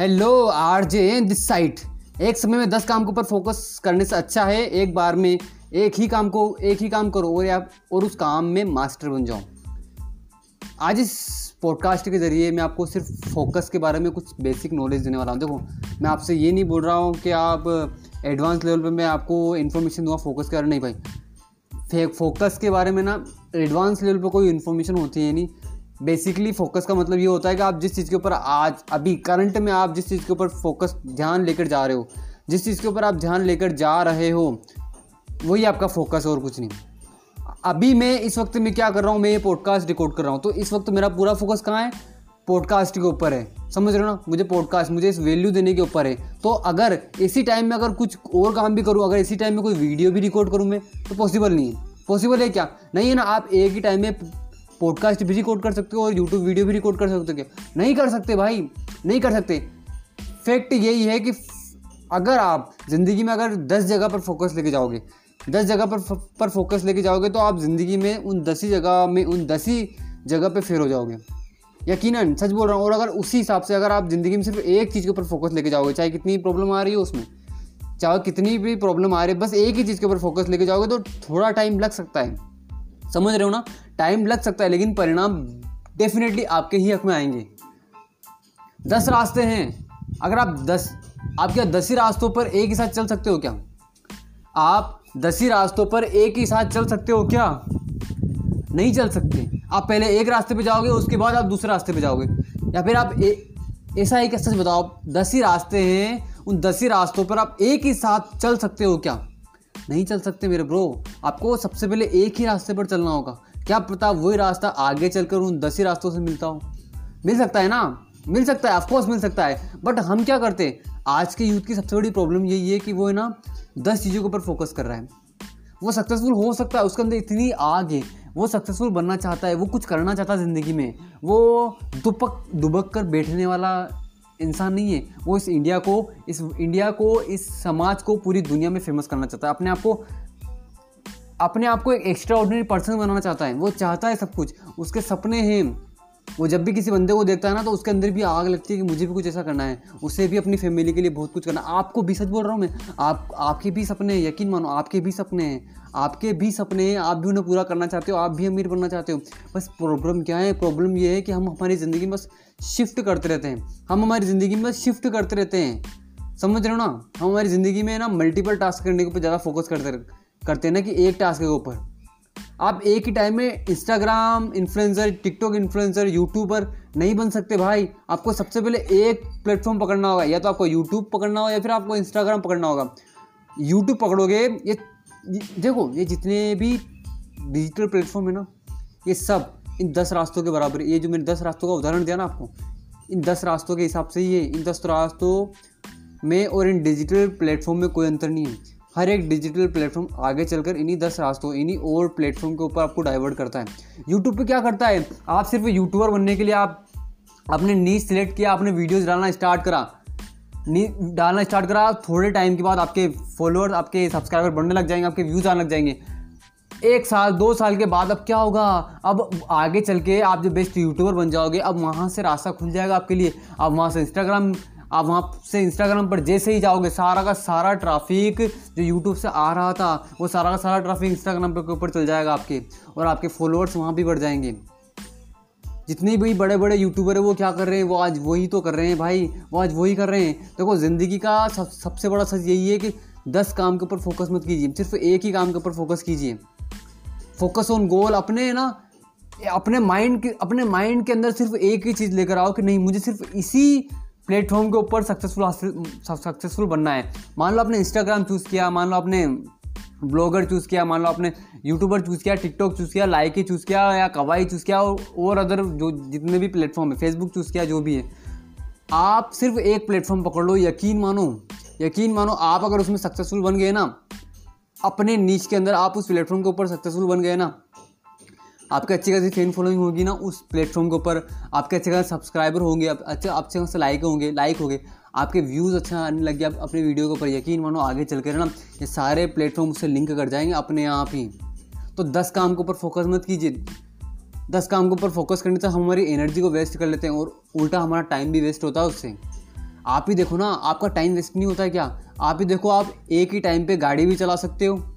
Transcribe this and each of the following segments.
Hello R J this side एक समय में दस काम के ऊपर फोकस करने से अच्छा है, एक बार में एक ही काम को, एक ही काम करो और आप, और उस काम में मास्टर बन जाओ। आज इस पॉडकास्ट के ज़रिए मैं आपको सिर्फ़ फोकस के बारे में कुछ बेसिक नॉलेज देने वाला हूँ। देखो, मैं आपसे ये नहीं बोल रहा हूँ कि आप एडवांस लेवल पे मैं आपको इन्फॉर्मेशन दूँगा फोकस के बारे में नहीं भाई फोकस के बारे में ना एडवांस लेवल पे कोई इन्फॉर्मेशन होती है नहीं। बेसिकली फोकस का मतलब ये होता है कि आप जिस चीज़ के ऊपर आज, अभी करंट में आप जिस चीज़ के ऊपर फोकस ध्यान लेकर जा रहे हो, जिस चीज़ के ऊपर आप ध्यान लेकर जा रहे हो, वही आपका फोकस और कुछ नहीं। अभी मैं इस वक्त में क्या कर रहा हूँ, मैं ये पॉडकास्ट रिकॉर्ड कर रहा हूँ तो इस वक्त मेरा पूरा फोकस कहाँ है? पॉडकास्ट के ऊपर है। समझ रहे हो ना? मुझे पॉडकास्ट मुझे इस वैल्यू देने के ऊपर है। तो अगर इसी टाइम में अगर कुछ और काम भी करूँ, अगर इसी टाइम में कोई वीडियो भी रिकॉर्ड करूँ मैं तो पॉसिबल नहीं है। पॉसिबल है क्या? नहीं है ना, आप एक ही टाइम में पॉडकास्ट भी रिकॉर्ड कर सकते हो और यूट्यूब वीडियो भी रिकॉर्ड कर सकते हो। नहीं कर सकते भाई, नहीं कर सकते। फैक्ट यही है कि अगर आप ज़िंदगी में अगर दस जगह पर फोकस लेके जाओगे, दस जगह पर पर फोकस लेके जाओगे तो आप ज़िंदगी में उन दस ही जगह में, उन दस ही जगह पे फेल हो जाओगे। यकीनन, सच बोल रहा हूँ, और अगर उसी हिसाब से अगर आप ज़िंदगी में सिर्फ़ एक चीज़ के ऊपर फोकस लेके जाओगे, चाहे कितनी प्रॉब्लम आ रही हो उसमें, चाहे कितनी भी प्रॉब्लम आ रही है, बस एक ही चीज़ के ऊपर फोकस लेके जाओगे तो थोड़ा टाइम लग सकता है। समझ रहे हो ना? टाइम लग सकता है, लेकिन परिणाम डेफिनेटली आपके ही हक में आएँगे। दस रास्ते हैं। अगर आप दस, आप क्या दस ही रास्तों पर एक ही साथ चल सकते हो क्या? आप दस ही रास्तों पर एक ही साथ चल सकते हो क्या? नहीं चल सकते। आप पहले एक रास्ते पे जाओगे, उसके बाद आप दूसरे रास्ते पे जाओगे। या फिर आप ऐसा एक सच बताओ, दस ही रास्ते हैं, उन दस ही रास्तों पर आप एक ही साथ चल सकते हो क्या? नहीं चल सकते मेरे ब्रो आपको सबसे पहले एक ही रास्ते पर चलना होगा। क्या पता वही रास्ता आगे चलकर उन दस ही रास्तों से मिलता हो? मिल सकता है ना? मिल सकता है ऑफकोर्स मिल सकता है। बट हम क्या करते हैं? आज के यूथ की सबसे बड़ी प्रॉब्लम यही है कि वो है ना, दस चीज़ों के ऊपर फोकस कर रहा है। वो सक्सेसफुल हो सकता है, उसके अंदर इतनी आग है। वो सक्सेसफुल बनना चाहता है, वो कुछ करना चाहता है ज़िंदगी में। वो दुपक, दुबक कर बैठने वाला इंसान नहीं है। वो इस इंडिया को, इस इंडिया को, इस समाज को, पूरी दुनिया में फ़ेमस करना चाहता है। अपने आप को अपने आप को एक एक्स्ट्रा ऑर्डिनरी पर्सन बनाना चाहता है, वो चाहता है सब कुछ। उसके सपने हैं। वो जब भी किसी बंदे को देखता है ना तो उसके अंदर भी आग लगती है कि मुझे भी कुछ ऐसा करना है। उसे भी अपनी फैमिली के लिए बहुत कुछ करना आपको भी, सच बोल रहा हूँ मैं, आप, आपके भी सपने हैं, यकीन मानो, आपके भी सपने हैं। आपके भी सपने हैं, आप भी उन्हें पूरा करना चाहते हो, आप भी अमीर बनना चाहते हो। बस प्रॉब्लम क्या है? प्रॉब्लम ये है कि हम हमारी ज़िंदगी में बस शिफ्ट करते रहते हैं। हम हमारी ज़िंदगी में बस शिफ्ट करते रहते हैं। समझ रहे हो ना? हम हमारी ज़िंदगी में ना मल्टीपल टास्क करने के ऊपर ज़्यादा फोकस करते करते हैं ना कि एक टास्क के ऊपर। आप एक ही टाइम में Instagram influencer TikTok influencer YouTuber नहीं बन सकते भाई। आपको सबसे पहले एक प्लेटफॉर्म पकड़ना होगा। या तो आपको यूट्यूब पकड़ना होगा या फिर आपको इंस्टाग्राम पकड़ना होगा। यूट्यूब पकड़ोगे, ये देखो, ये जितने भी डिजिटल प्लेटफॉर्म है ना, ये सब इन दस रास्तों के बराबर ये जो मैंने दस रास्तों का उदाहरण दिया ना आपको, इन दस रास्तों के हिसाब से ही है इन दस रास्तों में और इन डिजिटल प्लेटफॉर्म में कोई अंतर नहीं है। हर एक डिजिटल प्लेटफॉर्म आगे चलकर इन्हीं दस रास्तों, इन्हीं और प्लेटफॉर्म के ऊपर आपको डाइवर्ट करता है। यूट्यूब पे क्या करता है? आप सिर्फ़ यूट्यूबर बनने के लिए आप आपने नीच सिलेक्ट किया, आपने वीडियोज़ डालना स्टार्ट करा। नी डालना स्टार्ट करा, थोड़े टाइम के बाद आपके फॉलोअर्स आपके सब्सक्राइबर बढ़ने लग जाएँगे, आपके व्यूज़ आने लग जाएँगे। एक साल, दो साल के बाद अब क्या होगा? अब आगे चल के आप जो बेस्ट यूट्यूबर बन जाओगे, अब वहाँ से रास्ता खुल जाएगा आपके लिए। अब वहाँ से इंस्टाग्राम आप वहाँ से इंस्टाग्राम पर जैसे ही जाओगे सारा का सारा ट्रैफ़िक जो यूट्यूब से आ रहा था वो सारा का सारा ट्रैफ़िक इंस्टाग्राम पर के ऊपर चल जाएगा आपके और आपके फॉलोअर्स वहाँ भी बढ़ जाएँगे। जितने भी बड़े बड़े यूट्यूबर है वो क्या कर रहे हैं? वो आज वही तो कर रहे हैं भाई वो आज वही कर रहे हैं। देखो तो ज़िंदगी का सब, सबसे बड़ा सच यही है कि दस काम के ऊपर फोकस मत कीजिए सिर्फ़ एक ही काम के ऊपर फोकस कीजिए। फोकस ऑन गोल अपने ना अपने माइंड के अपने माइंड के अंदर सिर्फ़ एक ही चीज़ लेकर आओ कि नहीं मुझे सिर्फ़ इसी प्लेटफॉर्म के ऊपर सक्सेसफुल सक्सेसफुल बनना है। मान लो आपने इंस्टाग्राम चूज़ किया, मान लो आपने ब्लॉगर चूज़ किया, मान लो आपने यूट्यूबर चूज़ किया टिकटॉक चूज़ किया लाइक चूज़ किया या कवाई चूज़ किया और अदर जो जितने भी प्लेटफॉर्म है फेसबुक चूज़ किया, जो भी है। आप सिर्फ़ एक प्लेटफॉर्म पकड़ लो, यकीन मानो यकीन मानो, आप अगर उसमें सक्सेसफुल बन गए ना, अपने नीच के अंदर आप उस प्लेटफॉर्म के ऊपर सक्सेसफुल बन गए ना आपके अच्छी खासी फ़ैन फॉलोइंग होगी ना उस प्लेटफॉर्म के ऊपर, आपके अच्छे खासे सब्सक्राइबर होंगे अच्छे अच्छे खासे लाइक होंगे लाइक होंगे, आपके व्यूज़ अच्छा आने लग गया अपने वीडियो के ऊपर, यकीन मानो आगे चल कर ना ये सारे प्लेटफॉर्म उससे लिंक कर जाएँगे अपने आप ही। तो दस काम के ऊपर फोकस मत कीजिए। दस काम के ऊपर फोकस करने से हम हमारी एनर्जी को वेस्ट कर लेते हैं और उल्टा हमारा टाइम भी वेस्ट होता है उससे। आप ही देखो ना, आपका टाइम वेस्ट नहीं होता है क्या? आप ही देखो, आप एक ही टाइम पे गाड़ी भी चला सकते हो।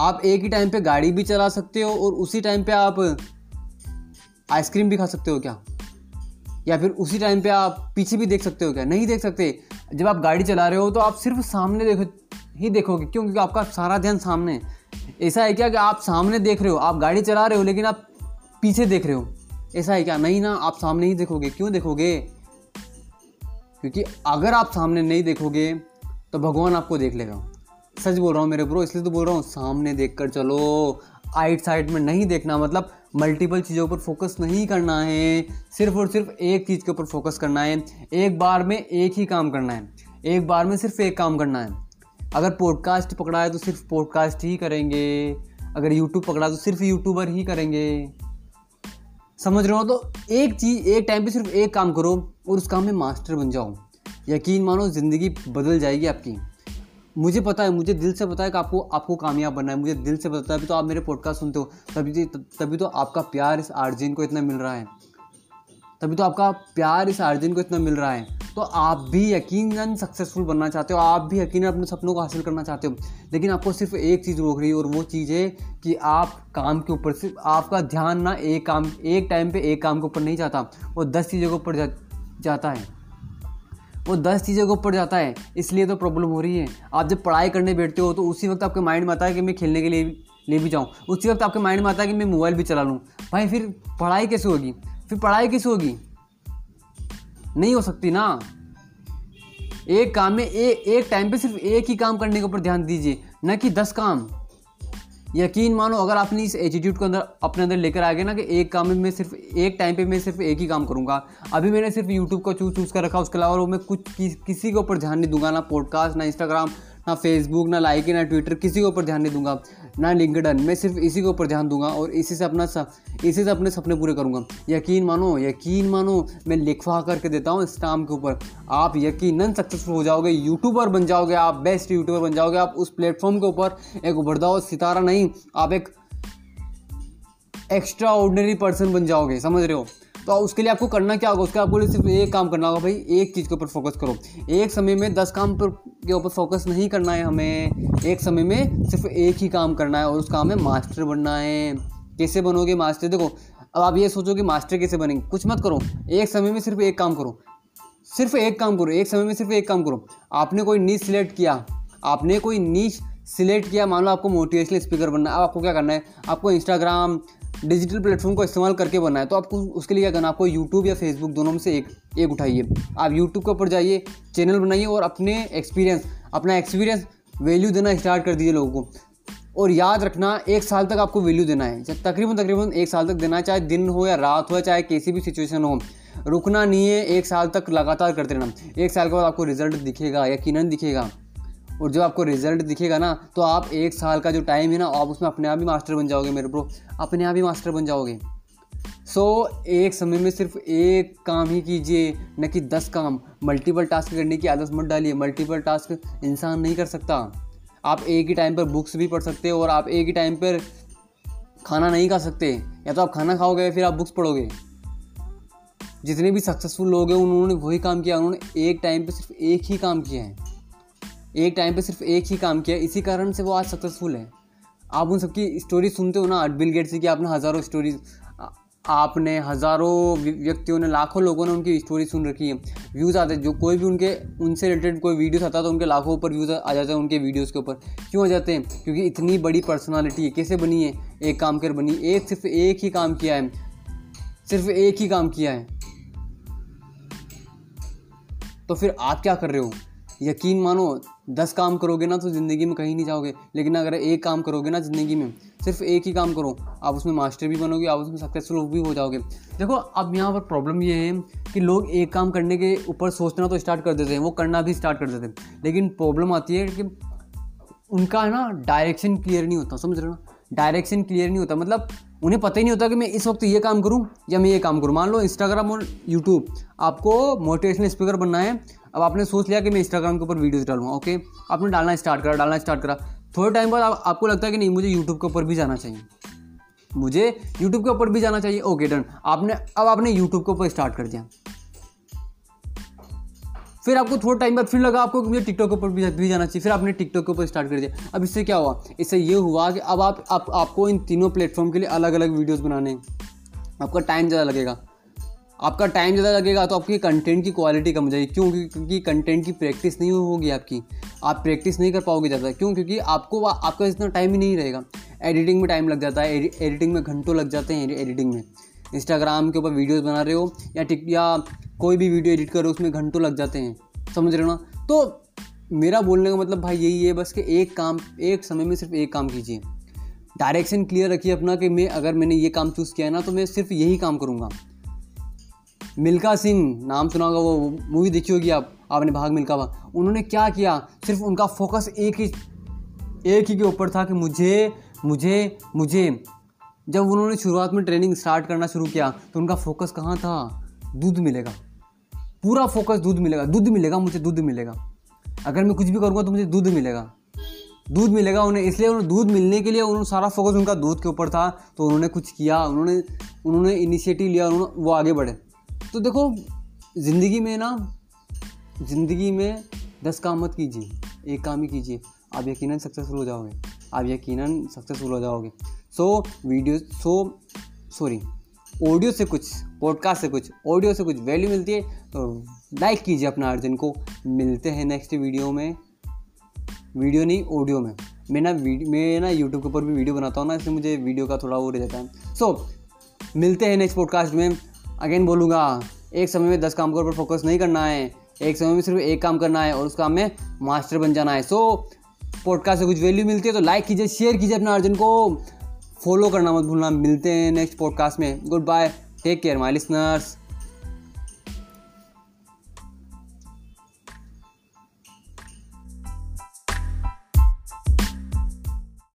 आप एक ही टाइम पे गाड़ी भी चला सकते हो और उसी टाइम पे आप आइसक्रीम भी खा सकते हो क्या? या फिर उसी टाइम पे आप पीछे भी देख सकते हो क्या? नहीं देख सकते। जब आप गाड़ी चला रहे हो तो आप सिर्फ़ सामने देखो, ही देखोगे, क्यों? क्योंकि आपका सारा ध्यान सामने। है ऐसा है क्या कि आप सामने देख रहे हो? आप गाड़ी चला रहे हो, लेकिन आप पीछे देख रहे हो। ऐसा है क्या? नहीं ना, आप सामने ही देखोगे। क्यों देखोगे? क्योंकि अगर आप सामने नहीं देखोगे तो भगवान आपको देख लेगा। सच बोल रहा हूँ मेरे ब्रो इसलिए तो बोल रहा हूँ, सामने देख कर चलो। आइट साइड में नहीं देखना मतलब मल्टीपल चीज़ों पर फोकस नहीं करना है। सिर्फ़ और सिर्फ़ एक चीज़ के ऊपर फोकस करना है। एक बार में एक ही काम करना है। एक बार में सिर्फ़ एक काम करना है। अगर पॉडकास्ट पकड़ा है तो सिर्फ़ पॉडकास्ट ही करेंगे। अगर यूट्यूब पकड़ा तो सिर्फ़ यूट्यूबर ही करेंगे। समझ रहे हो? तो एक चीज़, एक टाइम पे सिर्फ़ एक काम करो और उस काम में मास्टर बन जाओ। यकीन मानो, ज़िंदगी बदल जाएगी आपकी। मुझे पता है मुझे दिल से पता है कि आपको आपको कामयाब बनना है। मुझे दिल से पता है अभी तो आप मेरे पॉडकास्ट सुनते हो। तभी तभी तो आपका प्यार इस आर्जिन को इतना मिल रहा है। तभी तो आपका प्यार इस आर्जिन को इतना मिल रहा है। तो आप भी यकीन सक्सेसफुल बनना चाहते हो आप भी यकीन अपने सपनों को हासिल करना चाहते हो। लेकिन आपको सिर्फ़ एक चीज़ रोक रही है और वो चीज़ है कि आप काम के ऊपर सिर्फ़ आपका ध्यान ना एक काम एक टाइम पे एक काम के ऊपर नहीं जाता वो दस चीज़ों के ऊपर जा, जाता है। वो दस चीज़ों के ऊपर जाता है इसलिए तो प्रॉब्लम हो रही है। आप जब पढ़ाई करने बैठते हो तो उसी वक्त आपके माइंड में आता है कि मैं खेलने के लिए ले भी जाऊँ। उसी वक्त आपके माइंड में आता है कि मैं मोबाइल भी चला लूँ। भाई फिर पढ़ाई कैसे होगी? फिर पढ़ाई कैसे होगी? नहीं हो सकती ना। एक काम में ए, एक टाइम पे सिर्फ़ एक ही काम करने के ऊपर ध्यान दीजिए न कि दस काम। यकीन मानो अगर आपने इस एटीट्यूड को अंदर अपने अंदर लेकर आ गए ना कि एक काम में मैं सिर्फ़ एक टाइम पे मैं सिर्फ़ एक ही काम करूँगा। अभी मैंने सिर्फ़ यूट्यूब का चूज़ चूज़ कर रखा उसके अलावा वो मैं कुछ कि, किसी के ऊपर ध्यान नहीं दूँगा ना पॉडकास्ट ना इंस्टाग्राम ना फेसबुक ना लाइक ना ट्विटर किसी के ऊपर ध्यान नहीं दूँगा। ना लिंकडन मैं सिर्फ़ इसी के ऊपर ध्यान दूँगा और इसी से अपना इसी से अपने सपने पूरे करूँगा। यकीन मानो यकीन मानो, मैं लिखवा करके देता हूँ इस काम के ऊपर। आप यकीन सक्सेसफुल हो जाओगे यूट्यूबर बन जाओगे आप बेस्ट यूट्यूबर बन जाओगे आप, उस प्लेटफॉर्म के ऊपर एक उभरदा सितारा नहीं, आप एक एक्स्ट्रा ऑर्डनरी पर्सन बन जाओगे, समझ रहे हो? तो उसके लिए आपको करना क्या होगा? उसके आपको सिर्फ़ एक काम करना होगा भाई, एक चीज़ के ऊपर फोकस करो। एक समय में दस काम पर के ऊपर फोकस नहीं करना है, हमें एक समय में सिर्फ़ एक ही काम करना है और उस काम में मास्टर बनना है। कैसे बनोगे मास्टर देखो, अब आप ये सोचो कि मास्टर कैसे बनेंगे। कुछ मत करो, एक समय में सिर्फ़ एक काम करो। सिर्फ़ एक काम करो, एक समय में सिर्फ़ एक काम करो। आपने कोई नीच सिलेक्ट किया, आपने कोई नीच सिलेक्ट किया, मान लो आपको मोटिवेशनल स्पीकर बनना है, अब आपको क्या करना है? आपको इंस्टाग्राम डिजिटल प्लेटफॉर्म को इस्तेमाल करके बनना है तो आपको उसके लिए क्या करना आपको यूट्यूब या फेसबुक दोनों में से एक एक उठाइए। आप यूट्यूब के ऊपर जाइए चैनल बनाइए और अपने एक्सपीरियंस अपना एक्सपीरियंस वैल्यू देना स्टार्ट कर दीजिए लोगों को। और याद रखना, एक साल तक आपको वैल्यू देना है। तकरीबन तकरीबन एक साल तक देना है, चाहे दिन हो या रात हो चाहे कैसी भी सिचुएशन हो, रुकना नहीं है, एक साल तक लगातार करते रहना। एक साल के बाद आपको रिज़ल्ट दिखेगा, यकीनन दिखेगा। और जब आपको रिज़ल्ट दिखेगा ना तो आप एक साल का जो टाइम है ना आप उसमें अपने आप ही मास्टर बन जाओगे मेरे ब्रो अपने आप ही मास्टर बन जाओगे। सो so, एक समय में सिर्फ़ एक काम ही कीजिए न कि दस काम। मल्टीपल टास्क करने की आदत मत डालिए। मल्टीपल टास्क इंसान नहीं कर सकता। आप एक ही टाइम पर बुक्स भी पढ़ सकते हो और आप एक ही टाइम पर खाना नहीं खा सकते। या तो आप खाना खाओगे फिर आप बुक्स पढ़ोगे। जितने भी सक्सेसफुल लोग हैं उन्होंने वही काम किया। उन्होंने एक टाइम पे सिर्फ़ एक ही काम किया है। एक टाइम पे सिर्फ़ एक ही काम किया, इसी कारण से वो आज सक्सेसफुल है। आप उन सबकी स्टोरी सुनते हो ना बिल गेट्स की आपने हज़ारों स्टोरीज आपने हज़ारों व्यक्तियों ने, लाखों लोगों ने उनकी स्टोरी सुन रखी है। व्यूज़ आते हैं जो कोई भी उनके, उनसे रिलेटेड कोई वीडियोस आता है तो उनके लाखों ऊपर व्यूज़ आ जाते हैं उनके वीडियोस के ऊपर। क्यों आ जाते हैं? क्योंकि इतनी बड़ी पर्सनालिटी है। कैसे बनी है? एक काम कर बनी, एक सिर्फ़ एक ही काम किया है। सिर्फ़ एक ही काम किया है। तो फिर आप क्या कर रहे हो? यकीन मानो दस काम करोगे ना तो ज़िंदगी में कहीं नहीं जाओगे। लेकिन अगर एक काम करोगे ना ज़िंदगी में, सिर्फ़ एक ही काम करो, आप उसमें मास्टर भी बनोगे, आप उसमें सक्सेसफुल भी हो जाओगे। देखो, अब यहाँ पर प्रॉब्लम ये है कि लोग एक काम करने के ऊपर सोचना तो स्टार्ट कर देते हैं, वो करना भी स्टार्ट कर देते हैं। लेकिन प्रॉब्लम आती है कि उनका ना डायरेक्शन क्लियर नहीं होता, समझ रहे हो डायरेक्शन क्लियर नहीं होता मतलब उन्हें पता ही नहीं होता कि मैं इस वक्त ये काम करूँ या मैं ये काम करूँ। मान लो इंस्टाग्राम और यूट्यूब आपको मोटिवेशनल स्पीकर बनना है अब आपने सोच लिया कि मैं इंस्टाग्राम के ऊपर वीडियोज़ डालूँगा ओके आपने डालना स्टार्ट करा डालना स्टार्ट करा। थोड़े टाइम बाद आप, आपको लगता है कि नहीं मुझे यूट्यूब के ऊपर भी जाना चाहिए। मुझे यूट्यूब के ऊपर भी जाना चाहिए। ओके डन आपने अब आपने यूट्यूब के ऊपर स्टार्ट कर दिया। फिर आपको थोड़ा टाइम बाद फिर लगा आपको मुझे टिकटॉक के ऊपर भी, भी जाना चाहिए। फिर आपने टिकटॉक के ऊपर स्टार्ट कर दिया। अब इससे क्या हुआ? इससे ये हुआ कि अब आप, आप आपको इन तीनों प्लेटफॉर्म के लिए अलग अलग वीडियोस बनाने आपका टाइम ज़्यादा लगेगा। आपका टाइम ज़्यादा लगेगा तो आपकी कंटेंट की क्वालिटी कम हो जाएगी। क्यों? क्योंकि कंटेंट की प्रैक्टिस नहीं होगी आपकी। आप प्रैक्टिस नहीं कर पाओगे ज़्यादा। क्यों? क्योंकि आपको आपका इतना टाइम ही नहीं रहेगा। एडिटिंग में टाइम लग जाता है। एडिटिंग में घंटों लग जाते हैं एडिटिंग में। इंस्टाग्राम के ऊपर वीडियोज़ बना रहे हो या टिक या कोई भी वीडियो एडिट करो उसमें घंटों लग जाते हैं। समझ रहे हो ना? तो मेरा बोलने का मतलब भाई यही है बस कि एक काम, एक समय में सिर्फ़ एक काम कीजिए। डायरेक्शन क्लियर रखिए अपना कि मैं, अगर मैंने ये काम चूज़ किया है ना तो मैं सिर्फ़ यही काम करूँगा। मिल्खा सिंह, नाम सुना होगा वो मूवी देखी होगी आप, आपने भाग मिल्खा भाग। उन्होंने क्या किया? सिर्फ़ उनका फोकस एक ही एक ही के ऊपर था कि मुझे मुझे मुझे। जब उन्होंने शुरुआत में ट्रेनिंग स्टार्ट करना शुरू किया तो उनका फोकस कहाँ था? दूध मिलेगा। पूरा फोकस दूध मिलेगा। दूध मिलेगा मुझे, दूध मिलेगा। अगर मैं कुछ भी करूँगा तो मुझे दूध मिलेगा। दूध मिलेगा उन्हें, इसलिए उन्हें दूध मिलने के लिए उन्होंने सारा फोकस उनका दूध के ऊपर था। तो उन्होंने कुछ किया, उन्होंने उन्होंने इनिशिएटिव लिया, उन्होंने, वो आगे बढ़े। तो देखो ज़िंदगी में ना ज़िंदगी में दस काम मत कीजिए एक काम ही कीजिए। आप यकीनन सक्सेसफुल हो जाओगे। आप यकीनन सक्सेसफुल हो जाओगे। So video so sorry audio से कुछ पॉडकास्ट से कुछ ऑडियो से कुछ वैल्यू मिलती है तो लाइक कीजिए अपना अर्जन को। मिलते हैं नेक्स्ट वीडियो में। वीडियो नहीं ऑडियो में। मैं ना मैं ना यूट्यूब के ऊपर भी वीडियो बनाता हूँ ना इसलिए मुझे वीडियो का थोड़ा वो रह जाता है। सो so, मिलते हैं नेक्स्ट पॉडकास्ट में। अगेन बोलूँगा, एक समय में दस काम के ऊपर फोकस नहीं करना है, एक समय में सिर्फ़ एक काम करना है और उस काम में मास्टर बन जाना है। सो पॉडकास्ट से कुछ वैल्यू मिलती है तो लाइक कीजिए शेयर कीजिए अपने अर्जुन को। फॉलो करना मत भूलना, मिलते हैं नेक्स्ट पॉडकास्ट में। Good bye take care my listeners